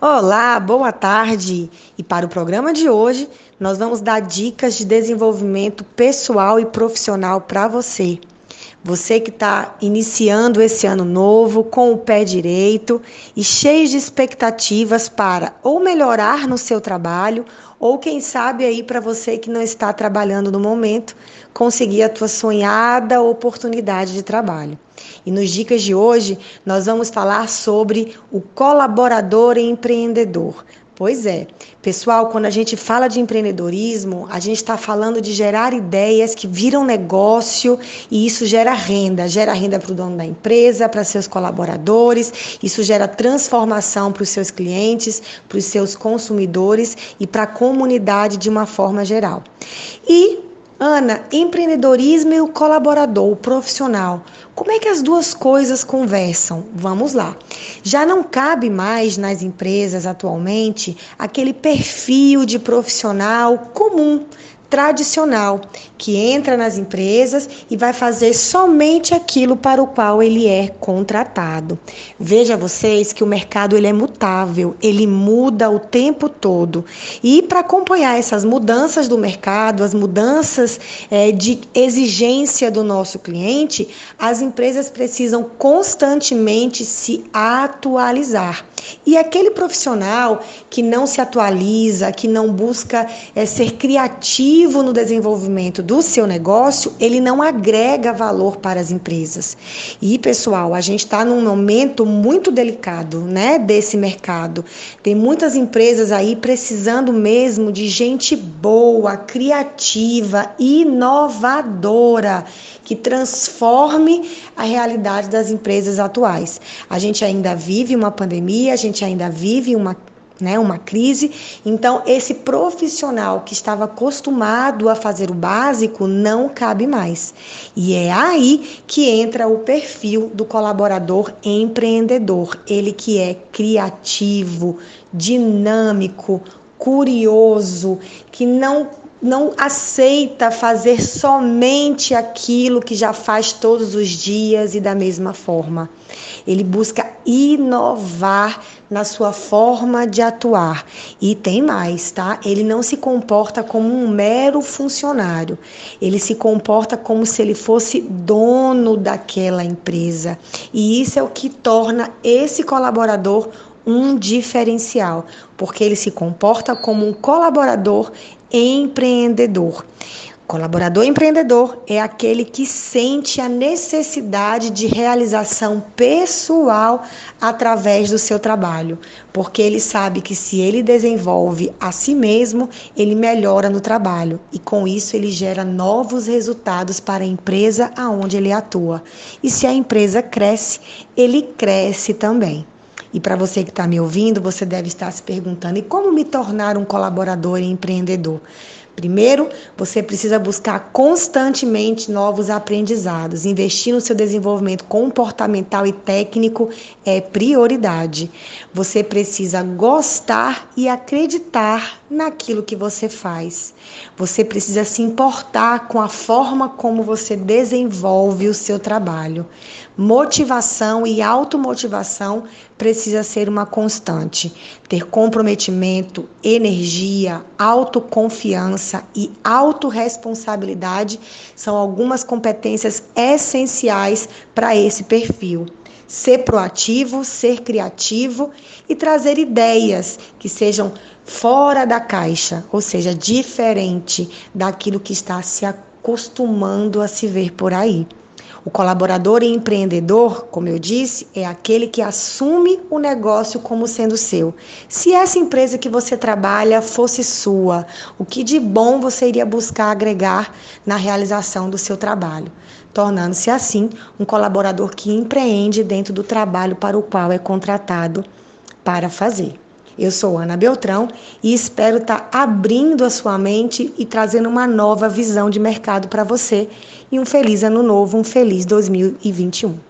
Olá, boa tarde! E para o programa de hoje, nós vamos dar dicas de desenvolvimento pessoal e profissional para você. Você que está iniciando esse ano novo com o pé direito e cheio de expectativas para ou melhorar no seu trabalho, ou quem sabe aí para você que não está trabalhando no momento, conseguir a tua sonhada oportunidade de trabalho. E nos dicas de hoje, nós vamos falar sobre o colaborador empreendedor. Pois é. Pessoal, quando a gente fala de empreendedorismo, a gente está falando de gerar ideias que viram negócio e isso gera renda. Gera renda para o dono da empresa, para seus colaboradores, isso gera transformação para os seus clientes, para os seus consumidores e para a comunidade de uma forma geral. E Ana, empreendedorismo e o colaborador, o profissional. Como é que as duas coisas conversam? Vamos lá. Já não cabe mais nas empresas atualmente aquele perfil de profissional comum tradicional, que entra nas empresas e vai fazer somente aquilo para o qual ele é contratado. Veja vocês que o mercado ele é mutável, ele muda o tempo todo. E para acompanhar essas mudanças do mercado, as mudanças é, de exigência do nosso cliente, as empresas precisam constantemente se atualizar. E aquele profissional que não se atualiza, que não busca é, ser criativo no desenvolvimento do seu negócio, ele não agrega valor para as empresas. E, pessoal, a gente está num momento muito delicado né, desse mercado. Tem muitas empresas aí precisando mesmo de gente boa, criativa, inovadora que transforme a realidade das empresas atuais. A gente ainda vive uma pandemia, a gente ainda vive uma né, uma crise. Então, esse profissional que estava acostumado a fazer o básico não cabe mais. E é aí que entra o perfil do colaborador empreendedor, ele que é criativo, dinâmico, curioso, que não não aceita fazer somente aquilo que já faz todos os dias e da mesma forma. Ele busca inovar na sua forma de atuar. E tem mais, tá? Ele não se comporta como um mero funcionário. Ele se comporta como se ele fosse dono daquela empresa. E isso é o que torna esse colaborador um diferencial, porque ele se comporta como um colaborador empreendedor. Colaborador empreendedor é aquele que sente a necessidade de realização pessoal através do seu trabalho, porque ele sabe que se ele desenvolve a si mesmo, ele melhora no trabalho e com isso ele gera novos resultados para a empresa aonde ele atua. E se a empresa cresce, ele cresce também. E para você que está me ouvindo, você deve estar se perguntando: e como me tornar um colaborador e empreendedor? Primeiro, você precisa buscar constantemente novos aprendizados. Investir no seu desenvolvimento comportamental e técnico é prioridade. Você precisa gostar e acreditar naquilo que você faz. Você precisa se importar com a forma como você desenvolve o seu trabalho. Motivação e automotivação precisa ser uma constante. Ter comprometimento, energia, autoconfiança e autorresponsabilidade são algumas competências essenciais para esse perfil ser proativo, ser criativo e trazer ideias que sejam fora da caixa, ou seja, diferente daquilo que está se acostumando a se ver por aí. O colaborador e empreendedor, como eu disse, é aquele que assume o negócio como sendo seu. Se essa empresa que você trabalha fosse sua, o que de bom você iria buscar agregar na realização do seu trabalho? Tornando-se assim um colaborador que empreende dentro do trabalho para o qual é contratado para fazer. Eu sou Ana Beltrão e espero estar tá abrindo a sua mente e trazendo uma nova visão de mercado para você. E um feliz ano novo, um feliz 2021.